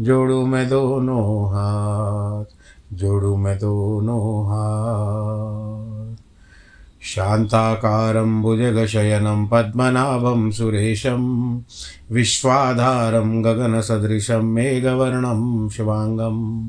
जोड़ू मैं दोनों हाथ, जोड़ू मैं दोनों हाथ। शान्ताकारं भुजगशयनं पद्मनाभं सुरेशं, विश्वाधारं गगनसदृशं मेघवर्णं शिवाङ्गं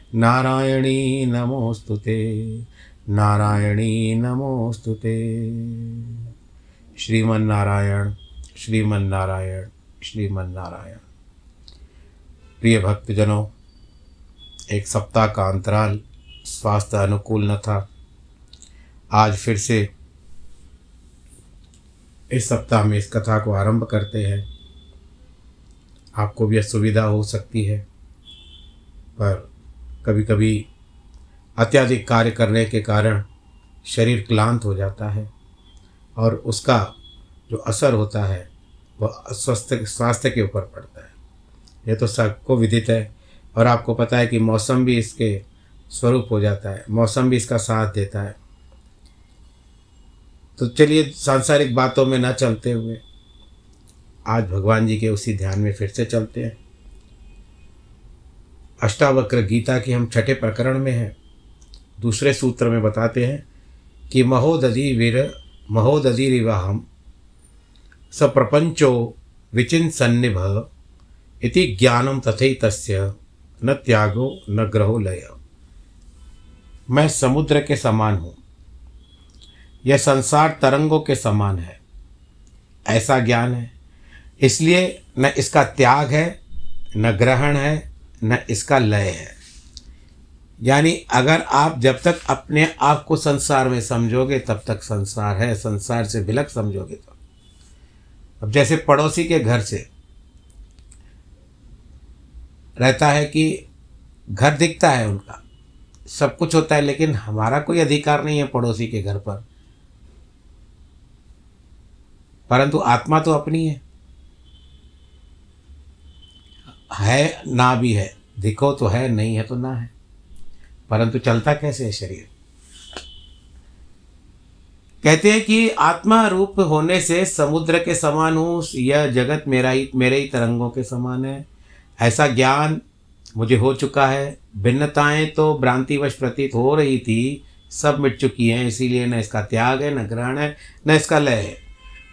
नारायणी नमोऽस्तु ते। नारायणी नमोऽस्तु ते। श्रीमन्नारायण श्रीमन्नारायण श्रीमन्नारायण। प्रिय भक्तजनों, एक सप्ताह का अंतराल स्वास्थ्य अनुकूल न था। आज फिर से इस सप्ताह में इस कथा को आरंभ करते हैं। आपको भी असुविधा हो सकती है, पर कभी कभी अत्याधिक कार्य करने के कारण शरीर क्लांत हो जाता है और उसका जो असर होता है, वह स्वस्थ स्वास्थ्य के ऊपर पड़ता है। यह तो सबको विदित है और आपको पता है कि मौसम भी इसके स्वरूप हो जाता है, मौसम भी इसका साथ देता है। तो चलिए सांसारिक बातों में न चलते हुए आज भगवान जी के उसी ध्यान में फिर से चलते हैं। अष्टावक्र गीता की हम छठे प्रकरण में हैं। दूसरे सूत्र में बताते हैं कि महोदधि वीर महोदधि रिवाहम स प्रपंचो विचिन सन्निभ इति ज्ञानम तथे तस्य न त्यागो, न ग्रहो लय। मैं समुद्र के समान हूँ। यह संसार तरंगों के समान है। ऐसा ज्ञान है। इसलिए न इसका त्याग है, न ग्रहण है न इसका लय है। यानी अगर आप जब तक अपने आप को संसार में समझोगे, तब तक संसार है, संसार से विलक समझोगे तो। अब जैसे पड़ोसी के घर से रहता है कि घर दिखता है उनका, सब कुछ होता है, लेकिन हमारा कोई अधिकार नहीं है पड़ोसी के घर पर। परंतु आत्मा तो अपनी है। है, ना भी है, दिखो तो है, नहीं है तो ना है। परंतु चलता कैसे है शरीर? कहते हैं कि आत्मा रूप होने से समुद्र के समान हूँ यह जगत मेरा ही, मेरे ही तरंगों के समान है। ऐसा ज्ञान मुझे हो चुका है। भिन्नताएँ तो भ्रांतिवश प्रतीत हो रही थी, सब मिट चुकी हैं, इसीलिए न इसका त्याग है, न ग्रहण है, न इसका लय है।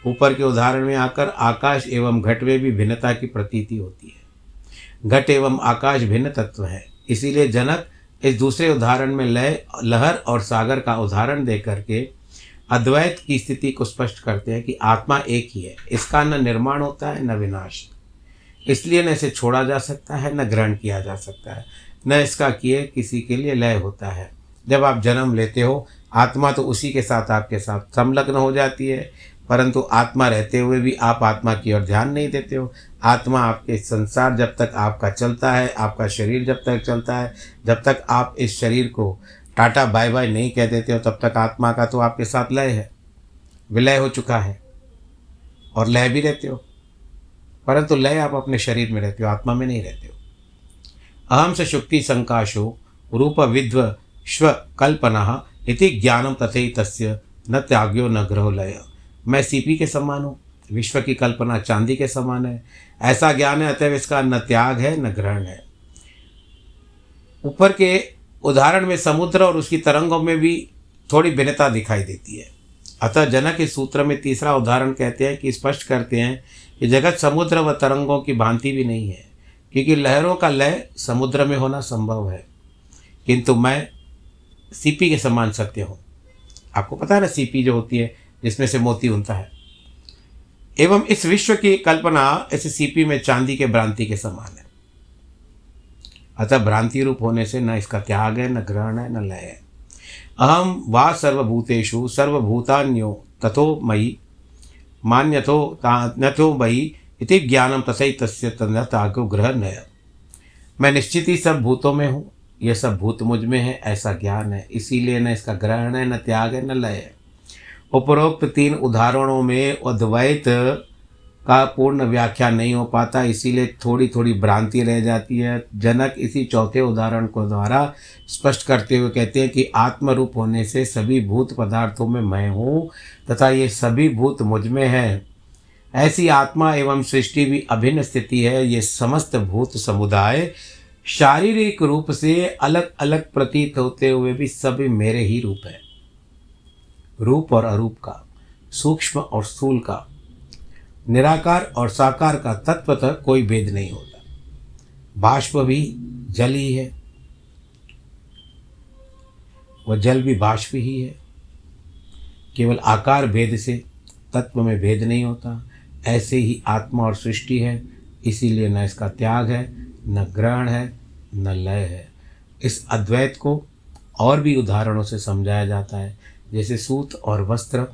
ऊपर के उदाहरण में आकर आकाश एवं घट में भी भिन्नता की प्रतीति होती है। घट एवं आकाश भिन्न तत्व है। इसीलिए जनक इस दूसरे उदाहरण में लय, लहर और सागर का उदाहरण दे करके अद्वैत की स्थिति को स्पष्ट करते हैं कि आत्मा एक ही है। इसका न निर्माण होता है, न विनाश। इसलिए न इसे छोड़ा जा सकता है, न ग्रहण किया जा सकता है। न इसका किए किसी के लिए लय होता है। जब आप जन्म लेते हो, आत्मा तो उसी के साथ आपके साथ संलग्न हो जाती है, परंतु आत्मा रहते हुए भी आप आत्मा की ओर ध्यान नहीं देते हो। आत्मा आपके संसार जब तक आपका चलता है, आपका शरीर जब तक चलता है, जब तक आप इस शरीर को टाटा बाय बाय नहीं कह देते हो, तब तक आत्मा का तो आपके साथ लय है। विलय हो चुका है और लय भी रहते हो। परंतु लय आप अपने शरीर में रहते हो, आत्मा में नहीं रहते हो। अहम से शुक्ति संकाशो रूप विध्व स्व कल्पना इति ज्ञानम तथे तस्य न त्याग्यो न ग्रह लय। मैं सीपी के समान हूँ। विश्व की कल्पना चांदी के समान है। ऐसा ज्ञान है, अतएव इसका न त्याग है, न ग्रहण है। ऊपर के उदाहरण में समुद्र और उसकी तरंगों में भी थोड़ी भिन्नता दिखाई देती है। अतः जनक इस सूत्र में तीसरा उदाहरण कहते हैं कि स्पष्ट करते हैं कि जगत समुद्र व तरंगों की भांति भी नहीं है, क्योंकि लहरों का लय समुद्र में होना संभव है। किंतु मैं सीपी के समान सत्य हूँ। आपको पता है ना सीपी जो होती है, जिसमें से मोती उनता है। एवं इस विश्व की कल्पना इस सीपी में चांदी के भ्रांति के समान है। अतः भ्रांति रूप होने से न इसका त्याग है, न ग्रहण है, न लय है। अहम वा सर्वभूतेषु, सर्वभूतान्यो तथो मयि मान्यथो नथो मयि इति ज्ञानम तथई तस्य त्यागो ग्रह नय। मैं निश्चित ही सब भूतों में हूँ यह सब भूत मुझमें है, ऐसा ज्ञान है। इसीलिए न इसका ग्रहण है, न त्याग है, न लय है। उपरोक्त तीन उदाहरणों में अद्वैत का पूर्ण व्याख्या नहीं हो पाता, इसीलिए थोड़ी थोड़ी भ्रांति रह जाती है। जनक इसी चौथे उदाहरण को द्वारा स्पष्ट करते हुए कहते हैं कि आत्मरूप होने से सभी भूत पदार्थों में मैं हूँ तथा ये सभी भूत मुझमें है। ऐसी आत्मा एवं सृष्टि भी अभिन्न स्थिति है। ये समस्त भूत समुदाय शारीरिक रूप से अलग अलग प्रतीत होते हुए भी सभी मेरे ही रूप है। रूप और अरूप का, सूक्ष्म और स्थूल का, निराकार और साकार का तत्वतः कोई भेद नहीं होता। बाष्प भी जल ही है। वह जल भी बाष्प ही है। केवल आकार भेद से तत्व में भेद नहीं होता। ऐसे ही आत्मा और सृष्टि है। इसीलिए न इसका त्याग है, न ग्रहण है, न लय है। इस अद्वैत को और भी उदाहरणों से समझाया जाता है। जैसे सूत और वस्त्र,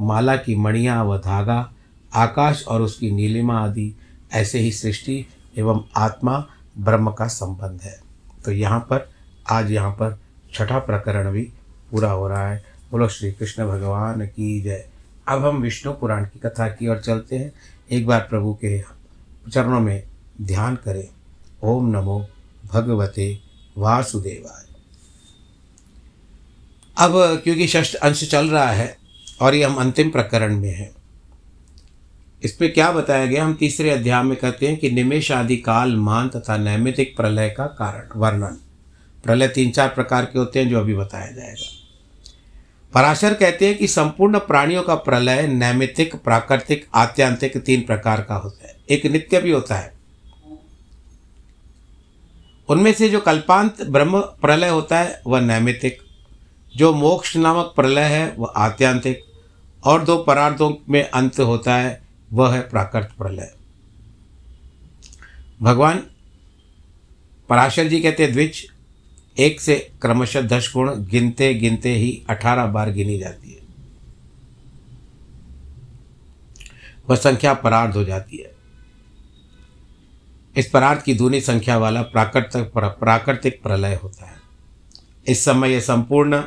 माला की मणियाँ व धागा, आकाश और उसकी नीलिमा आदि, ऐसे ही सृष्टि एवं आत्मा ब्रह्म का संबंध है। तो यहाँ पर, आज यहाँ पर छठा प्रकरण भी पूरा हो रहा है। बोलो श्री कृष्ण भगवान की जय। अब हम विष्णु पुराण की कथा की ओर चलते हैं। एक बार प्रभु के चरणों में ध्यान करें। ओम नमो भगवते वासुदेवाय। अब, क्योंकि षष्ठ अंश चल रहा है, और ये हम अंतिम प्रकरण में हैं। इस पर क्या बताया गया, हम तीसरे अध्याय में कहते हैं कि निमेश आदि काल, मान तथा नैमितिक प्रलय का कारण, वर्णन। प्रलय तीन चार प्रकार के होते हैं जो अभी बताया जाएगा। पराशर कहते हैं कि संपूर्ण प्राणियों का प्रलय नैमितिक, प्राकृतिक, आत्यांतिक तीन प्रकार का होता है। एक नित्य भी होता है। उनमें से जो कल्पांत ब्रह्म प्रलय होता है, वह नैमितिक जो मोक्ष नामक प्रलय है, वह आत्यांतिक, और दो परार्थों में अंत होता है, वह है प्राकृत प्रलय। भगवान पराशर जी कहते द्विज, एक से क्रमशः दस गुण, गिनते गिनते ही अठारह बार गिनी जाती है। वह संख्या परार्ध हो जाती है। इस परार्थ की दूनी संख्या वाला प्राकृतिक प्राकृतिक प्रलय होता है। इस समय यह संपूर्ण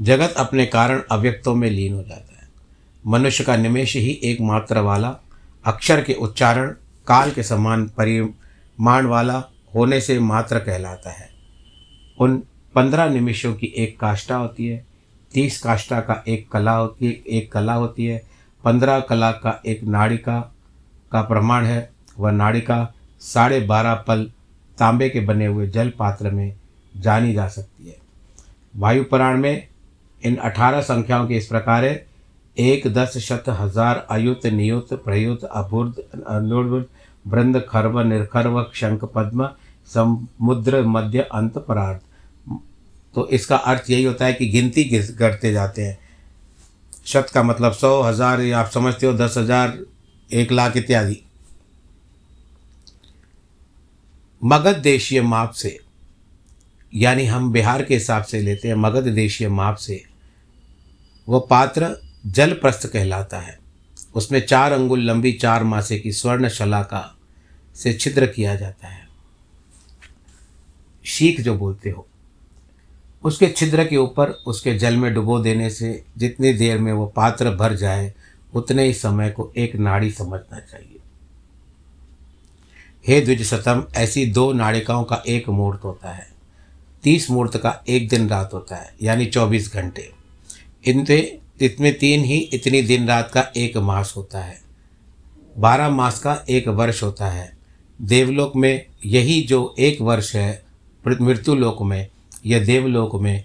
जगत अपने कारण अव्यक्तों में लीन हो जाता है। मनुष्य का निमेश ही एक मात्र वाला, अक्षर के उच्चारण, काल के समान परिमाण वाला होने से मात्र कहलाता है। उन पंद्रह निमिषों की एक काष्ठा होती है, तीस काष्ठा का एक कला होती है, एक कला होती है, पंद्रह कला का एक नाड़िका का प्रमाण है, वह नाड़िका साढ़े बारह पल तांबे के बने हुए जल पात्र में जानी जा सकती है। वायु पुराण में इन अठारह संख्याओं के इस प्रकार है। एक, दस, शत, हज़ार, अयुत, नियुत, प्रयुत अभुर्द अनुर्वृद वृंद, खर्व, निर्खर्व, शंख, पद्म, समुद्र, मध्य, अंत, परार्थ। तो इसका अर्थ यही होता है कि गिनती करते जाते हैं। शत का मतलब सौ, हज़ार, या आप समझते हो, दस हज़ार, एक लाख इत्यादि। मगध देशीय माप से यानी हम बिहार के हिसाब से लेते हैं, मगध देशीय माप से वह पात्र जल प्रस्थ कहलाता है। उसमें चार अंगुल लंबी चार मासे की स्वर्ण शलाका से छिद्र किया जाता है। शीख जो बोलते हो, उसके छिद्र के ऊपर उसके जल में डुबो देने से जितनी देर में वो पात्र भर जाए, उतने ही समय को एक नाड़ी समझना चाहिए। हे द्विज सतम ऐसी दो नाड़िकाओं का एक मुहूर्त होता है। तीस मुहूर्त का एक दिन रात होता है, यानी चौबीस घंटे। इनते इसमें तीन ही इतनी दिन रात का एक मास होता है। बारह मास का एक वर्ष होता है। देवलोक में यही जो एक वर्ष है मृत्यु लोक में, या देवलोक में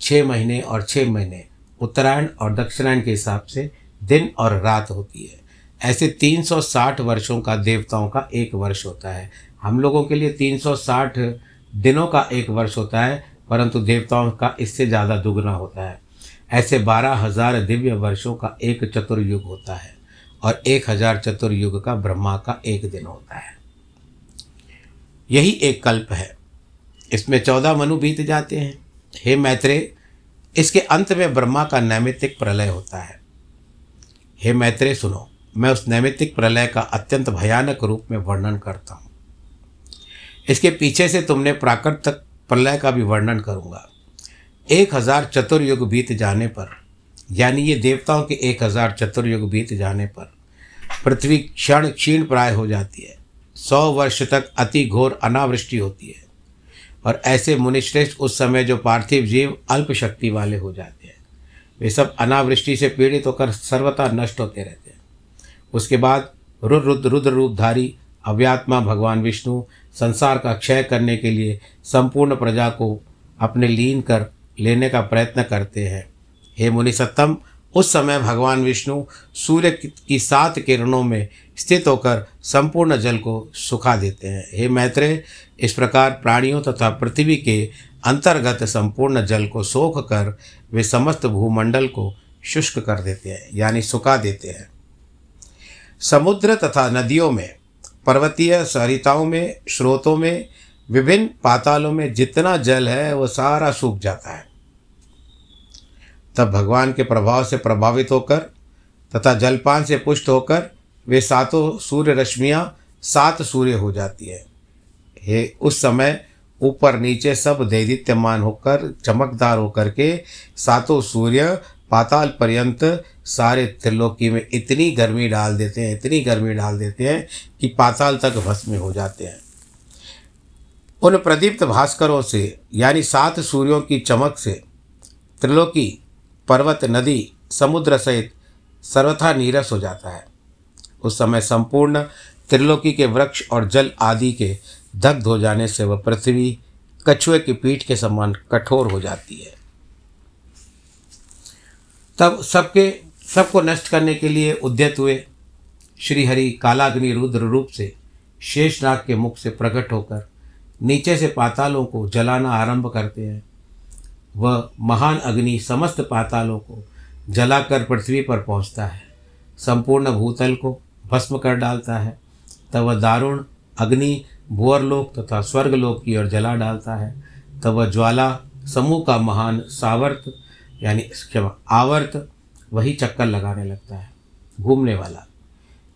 छः महीने और छः महीने, उत्तरायण और दक्षिणायण के हिसाब से दिन और रात होती है। ऐसे 360 वर्षों का देवताओं का एक वर्ष होता है। हम लोगों के लिए 360 दिनों का एक वर्ष होता है, परंतु देवताओं का इससे ज़्यादा दुगना होता है। ऐसे बारह हज़ार दिव्य वर्षों का एक चतुर्युग होता है और एक हज़ार चतुर्युग का ब्रह्मा का एक दिन होता है। यही एक कल्प है। इसमें चौदह मनु बीत जाते हैं। हे मैत्रेय, इसके अंत में ब्रह्मा का नैमित्तिक प्रलय होता है। हे मैत्रेय, सुनो, मैं उस नैमित्तिक प्रलय का अत्यंत भयानक रूप में वर्णन करता हूँ। इसके पीछे से तुमने प्राकृतिक प्रलय का भी वर्णन करूँगा। एक हज़ार चतुर्युग बीत जाने पर, यानी ये देवताओं के एक हज़ार चतुर्युग बीत जाने पर, पृथ्वी क्षण क्षीण प्राय हो जाती है। सौ वर्ष तक अति घोर अनावृष्टि होती है। और ऐसे मुनिश्रेष्ठ उस समय जो पार्थिव जीव अल्प शक्ति वाले हो जाते हैं। वे सब अनावृष्टि से पीड़ित होकर सर्वथा नष्ट होते रहते हैं। उसके बाद रुद्र रुद्र रूपधारी अव्यात्मा भगवान विष्णु संसार का क्षय करने के लिए संपूर्ण प्रजा को अपने लीन कर लेने का प्रयत्न करते हैं। हे मुनि सत्तम उस समय भगवान विष्णु सूर्य की सात किरणों में स्थित होकर संपूर्ण जल को सुखा देते हैं। हे मैत्रेय, इस प्रकार प्राणियों तथा पृथ्वी के अंतर्गत संपूर्ण जल को सोख कर वे समस्त भूमंडल को शुष्क कर देते हैं, यानी सुखा देते हैं। समुद्र तथा नदियों में पर्वतीय सरिताओं में, स्रोतों में, विभिन्न पातालों में जितना जल है, वो सारा सूख जाता है। तब भगवान के प्रभाव से प्रभावित होकर तथा जलपान से पुष्ट होकर वे सातों सूर्य रश्मियाँ सात सूर्य हो जाती है। हे, उस समय ऊपर नीचे सब दैदित्यमान होकर, चमकदार होकर के सातों सूर्य पाताल पर्यंत सारे त्रिलोकी में इतनी गर्मी डाल देते हैं, इतनी गर्मी डाल देते हैं कि पाताल तक भस्म हो जाते हैं। उन प्रदीप्त भास्करों से, यानी सात सूर्यों की चमक से, त्रिलोकी, पर्वत, नदी, समुद्र सहित सर्वथा नीरस हो जाता है। उस समय संपूर्ण त्रिलोकी के वृक्ष और जल आदि के दग्ध हो जाने से वह पृथ्वी कछुए की पीठ के समान कठोर हो जाती है। तब सबके, सबको नष्ट करने के लिए उद्यत हुए श्रीहरि कालाग्नि रुद्र रूप से शेषनाग के मुख से प्रकट होकर नीचे से पातालों को जलाना आरंभ करते हैं। वह महान अग्नि समस्त पातालों को जलाकर पृथ्वी पर पहुँचता है। संपूर्ण भूतल को भस्म कर डालता है। तब वह दारुण अग्नि भुअरलोक तथा स्वर्गलोक की ओर जला डालता है। तब वह ज्वाला समूह का महान सावर्त यानी क्षमा आवर्त वही चक्कर लगाने लगता है, घूमने वाला।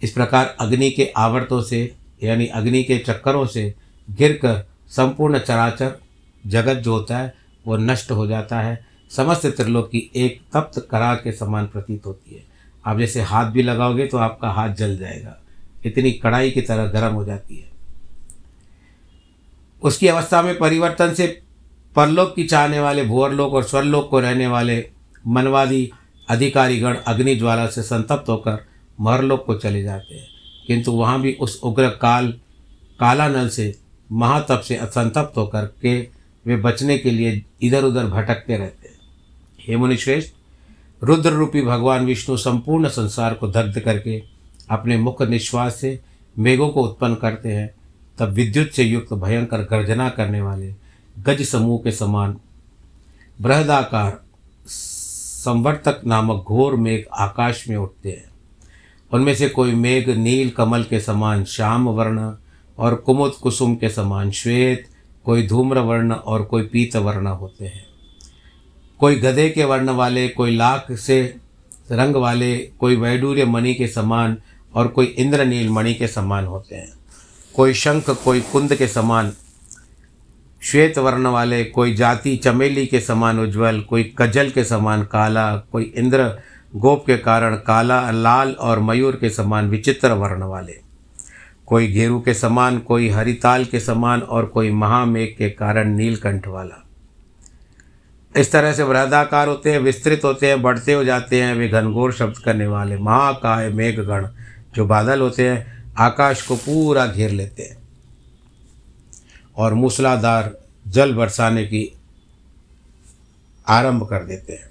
इस प्रकार अग्नि के आवर्तों से, यानी अग्नि के चक्करों से गिरकर संपूर्ण चराचर जगत जो होता है, वो नष्ट हो जाता है। समस्त त्रिलोक की एक तप्त करार के समान प्रतीत होती है। आप जैसे हाथ भी लगाओगे तो आपका हाथ जल जाएगा। इतनी कड़ाई की तरह गर्म हो जाती है। उसकी अवस्था में परिवर्तन से परलोक की चाहने वाले भुवरलोक और स्वरलोक को रहने वाले मनवादी अधिकारीगण अग्नि ज्वाला से संतप्त होकर महरलोक को चले जाते हैं। किंतु वहाँ भी उस उग्र काल काला नल से महातप से असंतप्त होकर के वे बचने के लिए इधर उधर भटकते रहते हैं। हे मुनिश्रेष्ठ रुद्र रूपी भगवान विष्णु संपूर्ण संसार को दग्ध करके अपने मुख निश्वास से मेघों को उत्पन्न करते हैं, तब विद्युत से युक्त भयंकर गर्जना करने वाले गज समूह के समान बृहदाकार संवर्तक नामक घोर मेघ आकाश में उठते हैं। उनमें से कोई मेघ नील कमल के समान श्याम वर्ण और कुमुद कुसुम के समान श्वेत, कोई धूम्र वर्ण और कोई पीत वर्ण होते हैं। कोई गधे के वर्ण वाले, कोई लाख से रंग वाले, कोई वैडूर्य मणि के समान और कोई इंद्रनील मणि के समान होते हैं। कोई शंख, कोई कुंद के समान श्वेत वर्ण वाले, कोई जाति चमेली के समान उज्जवल, कोई कजल के समान काला, कोई इंद्र गोप के कारण काला, लाल और मयूर के समान विचित्र वर्ण वाले। कोई घेरू के समान, कोई हरिताल के समान और कोई महामेघ के कारण नीलकंठ वाला। इस तरह से वृद्धाकार होते हैं, विस्तृत होते हैं, बढ़ते हो जाते हैं, वे घनघोर शब्द करने वाले महाकाय मेघगण जो बादल होते हैं, आकाश को पूरा घेर लेते हैं। और मूसलाधार जल बरसाने की आरंभ कर देते हैं।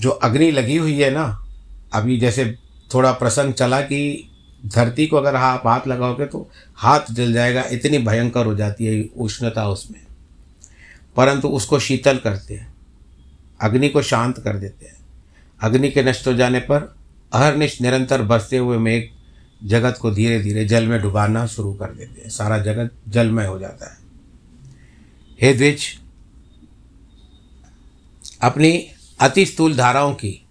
जो अग्नि लगी हुई है ना, अभी जैसे थोड़ा प्रसंग चला कि धरती को अगर आप हाथ लगाओगे तो हाथ जल जाएगा, इतनी भयंकर हो जाती है उष्णता उसमें। परंतु उसको शीतल करते हैं, अग्नि को शांत कर देते हैं। अग्नि के नष्ट हो जाने पर अहरनिश निरंतर बसते हुए मेघ जगत को धीरे धीरे जल में डुबाना शुरू कर देते हैं। सारा जगत जलमय हो जाता है। हे द्विज, अपनी अति स्थूल धाराओं की,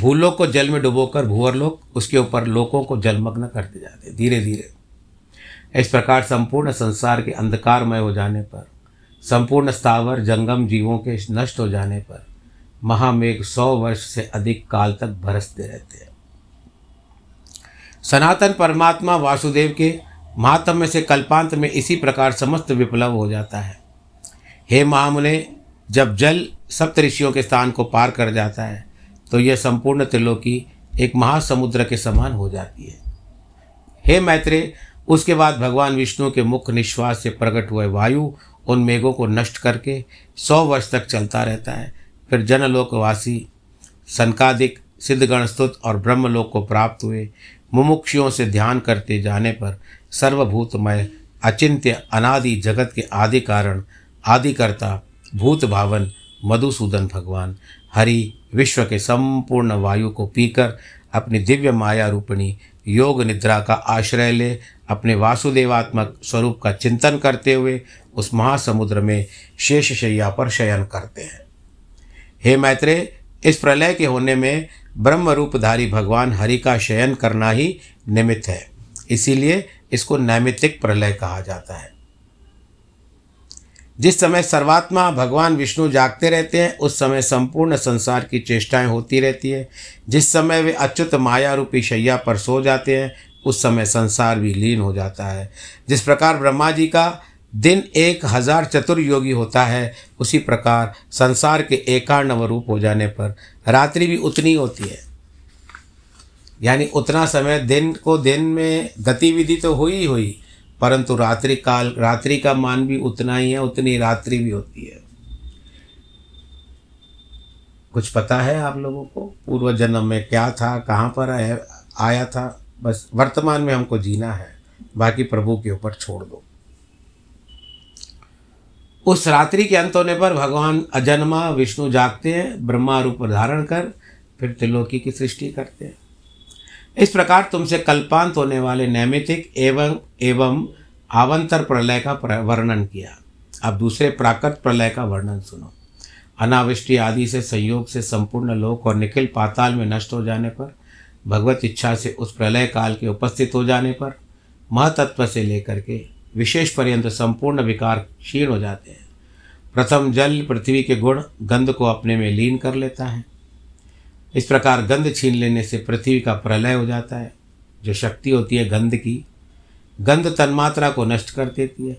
भूलों को जल में डुबोकर भूअर लोग, उसके ऊपर लोगों को जलमग्न करते जाते धीरे धीरे। इस प्रकार संपूर्ण संसार के अंधकारमय हो जाने पर, संपूर्ण स्थावर जंगम जीवों के नष्ट हो जाने पर, महामेघ सौ वर्ष से अधिक काल तक बरसते रहते हैं। सनातन परमात्मा वासुदेव के महात्म्य से कल्पांत में इसी प्रकार समस्त विप्लव हो जाता है। हे महामुने, जब जल सप्त ऋषियों के स्थान को पार कर जाता है तो यह संपूर्ण त्रिलोकी एक महासमुद्र के समान हो जाती है। हे मैत्रेय, उसके बाद भगवान विष्णु के मुख निश्वास से प्रकट हुए वायु उन मेघों को नष्ट करके सौ वर्ष तक चलता रहता है। फिर जनलोकवासी, सनकादिक सिद्धगण स्तुत और ब्रह्मलोक को प्राप्त हुए मुमुक्षुओं से ध्यान करते जाने पर सर्वभूतमय, अचिंत्य, अनादि जगत के आदि कारण, आदिकर्ता भूत भावन मधुसूदन भगवान, हरि, विश्व के संपूर्ण वायु को पीकर अपनी दिव्य माया रूपिणी, योग निद्रा का आश्रय ले, अपने वासुदेवात्मक स्वरूप का चिंतन करते हुए उस महासमुद्र में शेष शैया पर शयन करते हैं। हे मैत्रेय, इस प्रलय के होने में ब्रह्म रूपधारी भगवान हरि का शयन करना ही निमित्त है। इसीलिए इसको नैमित्तिक प्रलय कहा जाता है। जिस समय सर्वात्मा भगवान विष्णु जागते रहते हैं, उस समय संपूर्ण संसार की चेष्टाएँ होती रहती है। जिस समय वे अच्युत माया रूपी शैया पर सो जाते हैं, उस समय संसार भी लीन हो जाता है। जिस प्रकार ब्रह्मा जी का दिन एक हज़ार चतुर्योगी होता है, उसी प्रकार संसार के एकाणव रूप हो जाने पर रात्रि भी उतनी होती है। यानी उतना समय दिन को दिन में गतिविधि तो हुई हुई, परंतु रात्रि काल, रात्रि का मान भी उतना ही है, उतनी रात्रि भी होती है। कुछ पता है आप लोगों को? पूर्व जन्म में क्या था, कहाँ पर आया था? बस वर्तमान में हमको जीना है, बाकी प्रभु के ऊपर छोड़ दो। उस रात्रि के अंत होने पर भगवान अजन्मा, विष्णु जागते हैं, ब्रह्मा रूप धारण कर, फिर त्रिलोकी की सृष्टि करते हैं। इस प्रकार तुमसे कल्पांत होने वाले नैमितिक एवं एवं आवंतर प्रलय का वर्णन किया। अब दूसरे प्राकृत प्रलय का वर्णन सुनो। अनावृष्टि आदि से, संयोग से, संपूर्ण लोक और निखिल पाताल में नष्ट हो जाने पर, भगवत इच्छा से उस प्रलय काल के उपस्थित हो जाने पर, महतत्व से लेकर के विशेष पर्यंत संपूर्ण विकार क्षीण हो जाते हैं। प्रथम जल पृथ्वी के गुण गंध को अपने में लीन कर लेता है। इस प्रकार गंध छीन लेने से पृथ्वी का प्रलय हो जाता है। जो शक्ति होती है गंध की, गंध तन्मात्रा को नष्ट कर देती है।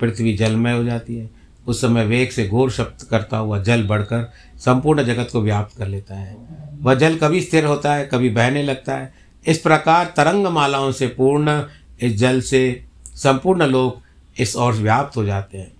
पृथ्वी जलमय हो जाती है। उस समय वेग से घोर शब्द करता हुआ जल बढ़कर संपूर्ण जगत को व्याप्त कर लेता है। वह जल कभी स्थिर होता है, कभी बहने लगता है। इस प्रकार तरंग मालाओं से पूर्ण इस जल से संपूर्ण लोग इस ओर व्याप्त हो जाते हैं।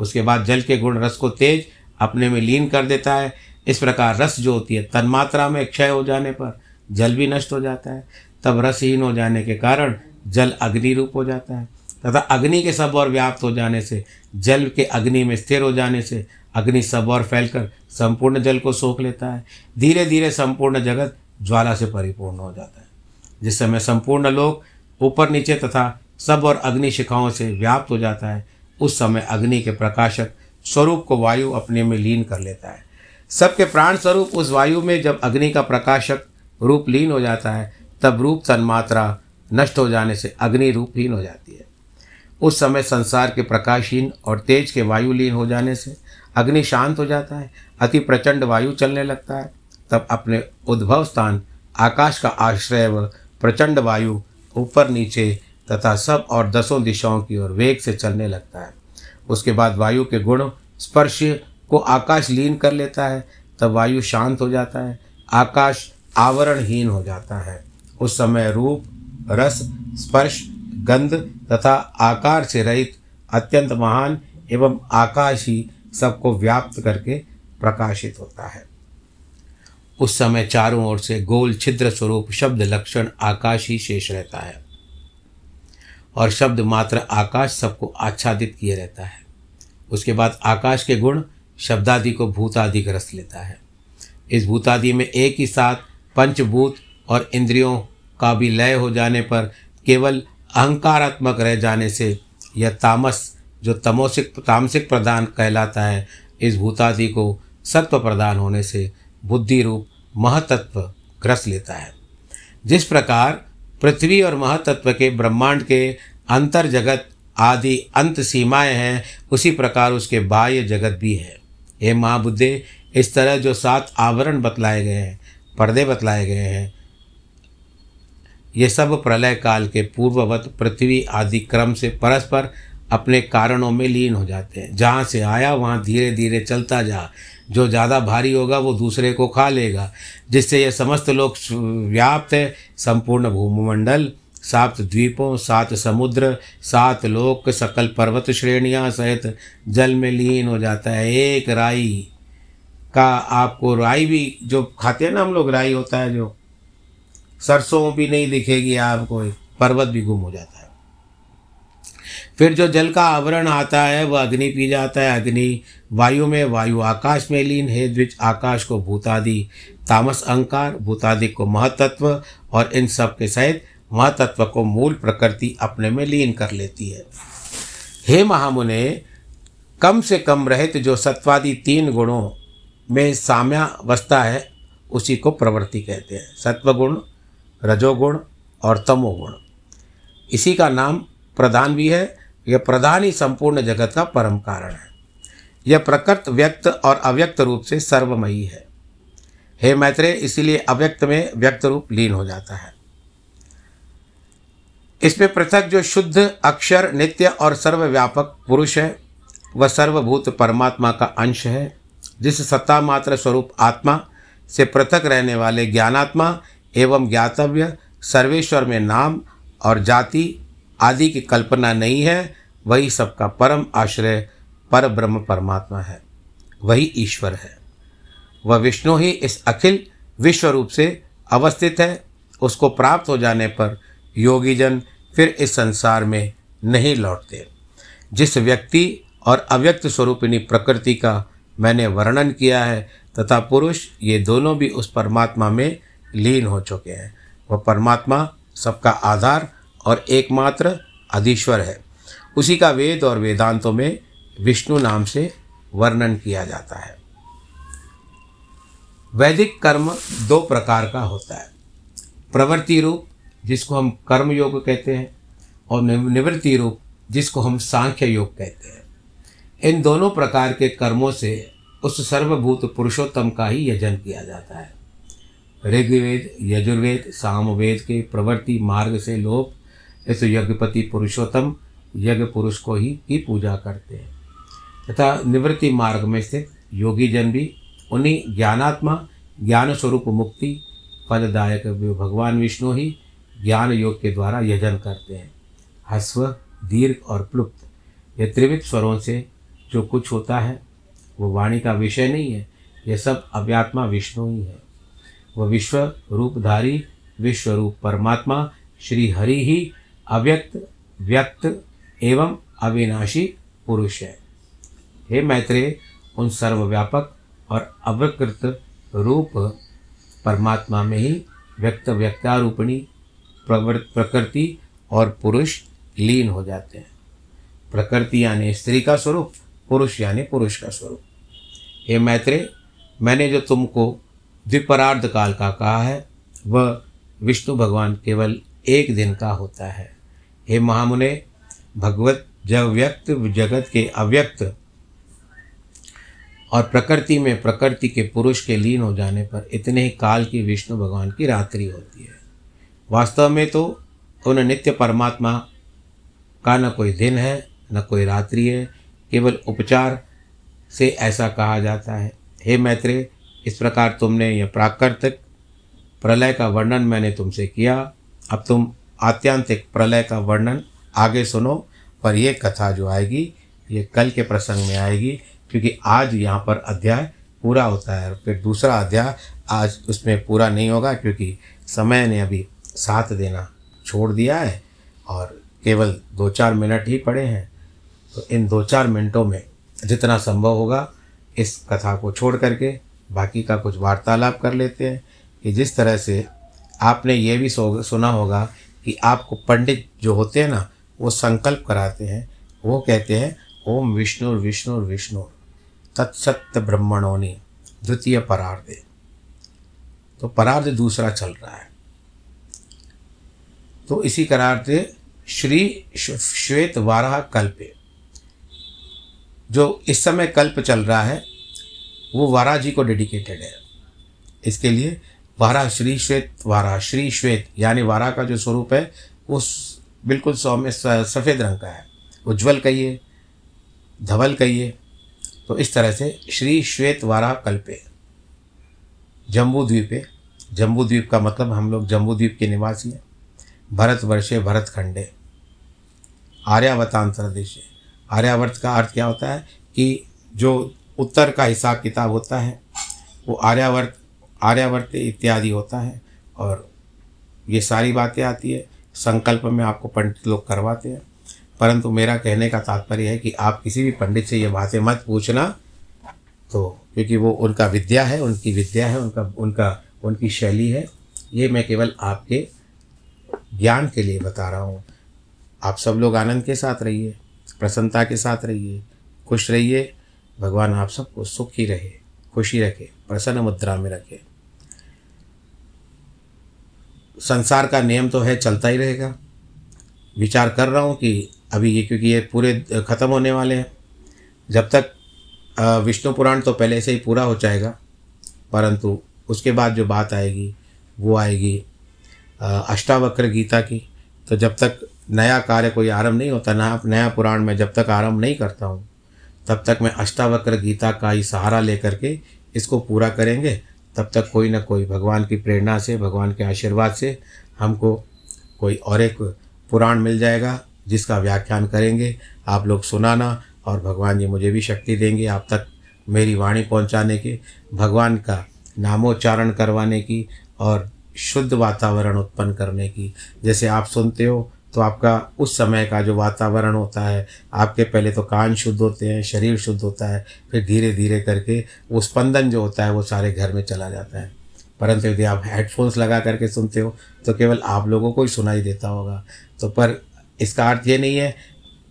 उसके बाद जल के गुण रस को तेज अपने में लीन कर देता है। इस प्रकार रस जो होती है, तन्मात्रा में क्षय हो जाने पर जल भी नष्ट हो जाता है। तब रसहीन हो जाने के कारण जल अग्नि रूप हो जाता है। तथा अग्नि के सब और व्याप्त हो जाने से, जल के अग्नि में स्थिर हो जाने से, अग्नि सब और फैलकर संपूर्ण जल को सोख लेता है। धीरे धीरे संपूर्ण जगत ज्वाला से परिपूर्ण हो जाता है। जिस समय संपूर्ण लोग ऊपर नीचे तथा सब और अग्नि शिखाओं से व्याप्त हो जाता है। उस समय अग्नि के प्रकाशक स्वरूप को वायु अपने में लीन कर लेता है। सबके प्राण स्वरूप उस वायु में जब अग्नि का प्रकाशक रूप लीन हो जाता है, तब रूप तन्मात्रा नष्ट हो जाने से अग्नि रूपहीन हो जाती है। उस समय संसार के प्रकाशहीन और तेज के वायु लीन हो जाने से अग्नि शांत हो जाता है, अति प्रचंड वायु चलने लगता है। तब अपने उद्भव स्थान आकाश का आश्रय व प्रचंड वायु ऊपर नीचे तथा सब और दसों दिशाओं की ओर वेग से चलने लगता है। उसके बाद वायु के गुण स्पर्श को आकाश लीन कर लेता है, तब वायु शांत हो जाता है, आकाश आवरणहीन हो जाता है। उस समय रूप, रस, स्पर्श, गंध तथा आकार से रहित अत्यंत महान एवं आकाश ही सबको व्याप्त करके प्रकाशित होता है। उस समय चारों ओर से गोल छिद्र स्वरूप शब्द लक्षण आकाश ही शेष रहता है। और शब्द मात्र आकाश सबको आच्छादित किए रहता है। उसके बाद आकाश के गुण शब्दादि को भूतादि ग्रस्त लेता है। इस भूतादि में एक ही साथ पंचभूत और इंद्रियों का भी लय हो जाने पर केवल अहंकारात्मक रह जाने से यह तामस, जो तमोसिक, तामसिक प्रदान कहलाता है, इस भूतादि को सत्व प्रदान होने से बुद्धि रूप महतत्व ग्रस लेता है। जिस प्रकार पृथ्वी और महातत्व के, ब्रह्मांड के अंतर जगत आदि अंत सीमाएँ हैं, उसी प्रकार उसके बाह्य जगत भी है। हे महाबुद्धे, इस तरह जो सात आवरण बतलाए गए हैं, पर्दे बतलाए गए हैं, ये सब प्रलय काल के पूर्ववत पृथ्वी आदि क्रम से परस्पर अपने कारणों में लीन हो जाते हैं। जहाँ से आया, वहाँ धीरे धीरे चलता जा। जो ज़्यादा भारी होगा वो दूसरे को खा लेगा, जिससे यह समस्त लोग व्याप्त है। संपूर्ण भूमंडल, सात द्वीपों, सात समुद्र, सात लोक, सकल पर्वत श्रेणियाँ सहित जल में लीन हो जाता है एक राई का। आपको राई भी जो खाते हैं ना हम लोग, राई होता है जो, सरसों भी नहीं दिखेगी आपको, पर्वत भी गुम हो जाता है। फिर जो जल का आवरण आता है वह अग्नि पी जाता है, अग्नि वायु में वायु आकाश में लीन है, द्विज आकाश को भूतादि, तामस अहंकार, भूतादि को महतत्व और इन सब के सहित महतत्व को मूल प्रकृति अपने में लीन कर लेती है। हे महामुने, कम से कम रहित जो सत्वादि तीन गुणों में साम्यावस्था है, उसी को प्रवृत्ति कहते हैं। सत्वगुण, रजोगुण और तमोगुण। इसी का नाम प्रधान भी है, यह प्रधान ही संपूर्ण जगत का परम कारण है। यह प्रकृत, व्यक्त और अव्यक्त रूप से सर्वमयी है। हे मैत्रेय, इसीलिए अव्यक्त में व्यक्त रूप लीन हो जाता है। इसमें पृथक जो शुद्ध, अक्षर, नित्य और सर्वव्यापक पुरुष है, वह सर्वभूत परमात्मा का अंश है, जिस सत्ता मात्र स्वरूप आत्मा से पृथक रहने वाले ज्ञानात्मा एवं ज्ञातव्य, सर्वेश्वर में नाम और जाति आदि की कल्पना नहीं है, वही सबका परम आश्रय पर ब्रह्म परमात्मा है, वही ईश्वर है। वह विष्णु ही इस अखिल विश्व रूप से अवस्थित है। उसको प्राप्त हो जाने पर योगीजन फिर इस संसार में नहीं लौटते। जिस व्यक्ति और अव्यक्त स्वरूपिणी प्रकृति का मैंने वर्णन किया है, तथा पुरुष, ये दोनों भी उस परमात्मा में लीन हो चुके हैं। वह परमात्मा सबका आधार और एकमात्र अधीश्वर है। उसी का वेद और वेदांतों में विष्णु नाम से वर्णन किया जाता है। वैदिक कर्म दो प्रकार का होता है। प्रवृत्ति रूप, जिसको हम कर्म योग कहते हैं, और निवृत्ति रूप, जिसको हम सांख्य योग कहते हैं। इन दोनों प्रकार के कर्मों से उस सर्वभूत पुरुषोत्तम का ही यजन किया जाता है। ऋग्वेद, यजुर्वेद, सामवेद के प्रवृत्ति मार्ग से लोग इस यज्ञपति पुरुषोत्तम, यज्ञ पुरुष को ही की पूजा करते हैं। तथा निवृत्ति मार्ग में स्थित योगी जन भी उन्हीं ज्ञानात्मा ज्ञान स्वरूप मुक्ति, फलदायक भगवान विष्णु ही ज्ञान योग के द्वारा यजन करते हैं। हस्व दीर्घ और प्लुप्त, ये त्रिविध स्वरों से जो कुछ होता है, वो वाणी का विषय नहीं है यह सब अव्यात्मा विष्णु ही है। वह विश्व रूपधारी, विश्व रूप परमात्मा, श्री हरि ही अव्यक्त, व्यक्त एवं अविनाशी पुरुष है। हे मैत्रेय, उन सर्वव्यापक और अवकृत रूप परमात्मा में ही व्यक्त व्यक्तारूपणी प्रकृति और पुरुष लीन हो जाते हैं। प्रकृति यानी स्त्री का स्वरूप, पुरुष यानी पुरुष का स्वरूप। हे मैत्रे मैंने जो तुमको द्विपरार्ध काल का कहा है, वह विष्णु भगवान केवल एक दिन का होता है। हे महामुने, भगवत जब व्यक्त जगत के अव्यक्त और प्रकृति में प्रकृति के पुरुष के लीन हो जाने पर इतने ही काल की विष्णु भगवान की रात्रि होती है। वास्तव में तो उन नित्य परमात्मा का न कोई दिन है, न कोई रात्रि है, केवल उपचार से ऐसा कहा जाता है। हे मैत्रे इस प्रकार तुमने यह प्राकृतिक प्रलय का वर्णन मैंने तुमसे किया। अब तुम आत्यांतिक प्रलय का वर्णन आगे सुनो, पर यह कथा जो आएगी ये कल के प्रसंग में आएगी। क्योंकि आज यहाँ पर अध्याय पूरा होता है फिर दूसरा अध्याय आज उसमें पूरा नहीं होगा क्योंकि समय ने अभी साथ देना छोड़ दिया है और केवल दो चार मिनट ही पड़े हैं। तो इन दो चार मिनटों में जितना संभव होगा इस कथा को छोड़ करके बाकी का कुछ वार्तालाप कर लेते हैं कि जिस तरह से आपने ये भी सुना होगा कि आपको पंडित जो होते हैं ना, वो संकल्प कराते हैं, वो कहते हैं, ओम विष्णु विष्णु विष्णु। तत्सत्य ब्रह्मणों ने द्वितीय परार्धे। तो परार्ध दूसरा चल रहा है। तो इसी करार्थ श्री श्वेत वाराह कल्पे। जो इस समय कल्प चल रहा है, वो वारा जी को डेडिकेटेड है। इसके लिए वारा श्री श्वेत वारा श्री श्वेत, यानी वारा का जो स्वरूप है, वो बिल्कुल सौम्य सफ़ेद रंग का है। उज्जवल कहिए, धवल कहिए तो इस तरह से श्री श्वेत वारा कल्पे जम्बू द्वीपे जम्बू द्वीप का मतलब हम लोग जम्बू द्वीप के निवासी हैं। भरत वर्षे भरत खंडे आर्यावतांतर देशे। आर्यावर्त का अर्थ क्या होता है कि जो उत्तर का हिसाब किताब होता है, वो आर्यावर्त आर्यावर्त इत्यादि होता है और ये सारी बातें आती है। संकल्प में आपको पंडित लोग करवाते हैं। परंतु मेरा कहने का तात्पर्य है कि आप किसी भी पंडित से ये बातें मत पूछना। तो क्योंकि वो उनका विद्या है, उनकी विद्या है, उनका उनका, उनकी शैली है। ये मैं केवल आपके ज्ञान के लिए बता रहा हूँ। आप सब लोग आनंद के साथ रहिए, प्रसन्नता के साथ रहिए, खुश रहिए। भगवान आप सबको सुखी रहे, खुशी रखे, प्रसन्न मुद्रा में रखे। संसार का नियम तो है, चलता ही रहेगा। विचार कर रहा हूँ कि अभी ये, क्योंकि ये पूरे ख़त्म होने वाले हैं। जब तक विष्णु पुराण तो पहले से ही पूरा हो जाएगा, परंतु उसके बाद जो बात आएगी, वो आएगी अष्टावक्र गीता की। तो जब तक नया कार्य कोई आरंभ नहीं होता, नया नया पुराण में जब तक आरंभ नहीं करता हूँ, तब तक मैं अष्टावक्र गीता का ही सहारा लेकर के इसको पूरा करेंगे। तब तक कोई ना कोई भगवान की प्रेरणा से, भगवान के आशीर्वाद से हमको कोई और एक पुराण मिल जाएगा। जिसका व्याख्यान करेंगे, आप लोग सुनाना और भगवान जी मुझे भी शक्ति देंगे आप तक मेरी वाणी पहुँचाने के, भगवान का नामोच्चारण करवाने की और शुद्ध वातावरण उत्पन्न करने की। जैसे आप सुनते हो तो आपका उस समय का जो वातावरण होता है, आपके पहले तो कान शुद्ध होते हैं, शरीर शुद्ध होता है, फिर धीरे धीरे करके वो स्पंदन जो होता है वो सारे घर में चला जाता है। परंतु यदि आप हेडफोन्स लगा करके सुनते हो तो केवल आप लोगों को ही सुनाई देता होगा। तो पर इसका अर्थ ये नहीं है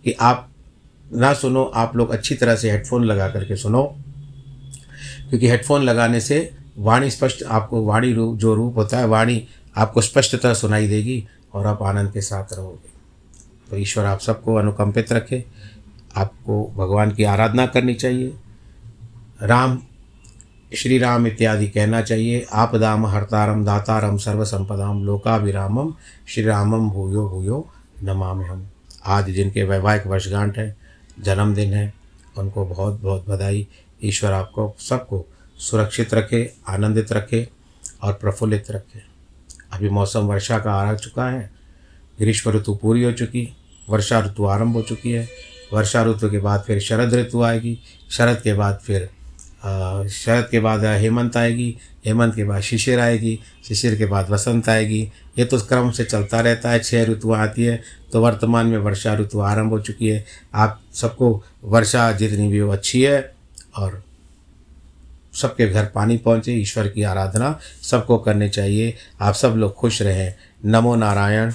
कि आप ना सुनो, आप लोग अच्छी तरह से हेडफोन लगा करके सुनो। क्योंकि हेडफोन लगाने से वाणी स्पष्ट, आपको वाणी रूप जो रूप होता है, वाणी आपको स्पष्टता सुनाई देगी और आप आनंद के साथ रहोगे। तो ईश्वर आप सबको अनुकंपित रखे, आपको भगवान की आराधना करनी चाहिए। राम, श्री राम इत्यादि कहना चाहिए आपदाम हरतारम दातारम सर्वसंपदाम लोकाभिरामम, श्री रामम भूयो भूयो नमाम हम। आज जिनके वैवाहिक वर्षगांठ है, जन्मदिन है, उनको बहुत बहुत बधाई। ईश्वर आपको, सबको सुरक्षित रखे, आनंदित रखे और प्रफुल्लित रखे। अभी मौसम वर्षा का आ चुका है। ग्रीष्म ऋतु पूरी हो चुकी, वर्षा ऋतु आरंभ हो चुकी है। वर्षा ऋतु के बाद फिर शरद ऋतु आएगी। शरद के बाद फिर शरद के बाद हेमंत आएगी। हेमंत के बाद शिशिर आएगी। शिशिर के बाद वसंत आएगी। ये तो क्रम से चलता रहता है छः ऋतु आती है तो वर्तमान में वर्षा ऋतु आरंभ हो चुकी है। आप सबको वर्षा जितनी भी हो, अच्छी है, और सबके घर पानी पहुँचे, ईश्वर की आराधना सबको करनी चाहिए। आप सब लोग खुश रहें। नमो नारायण।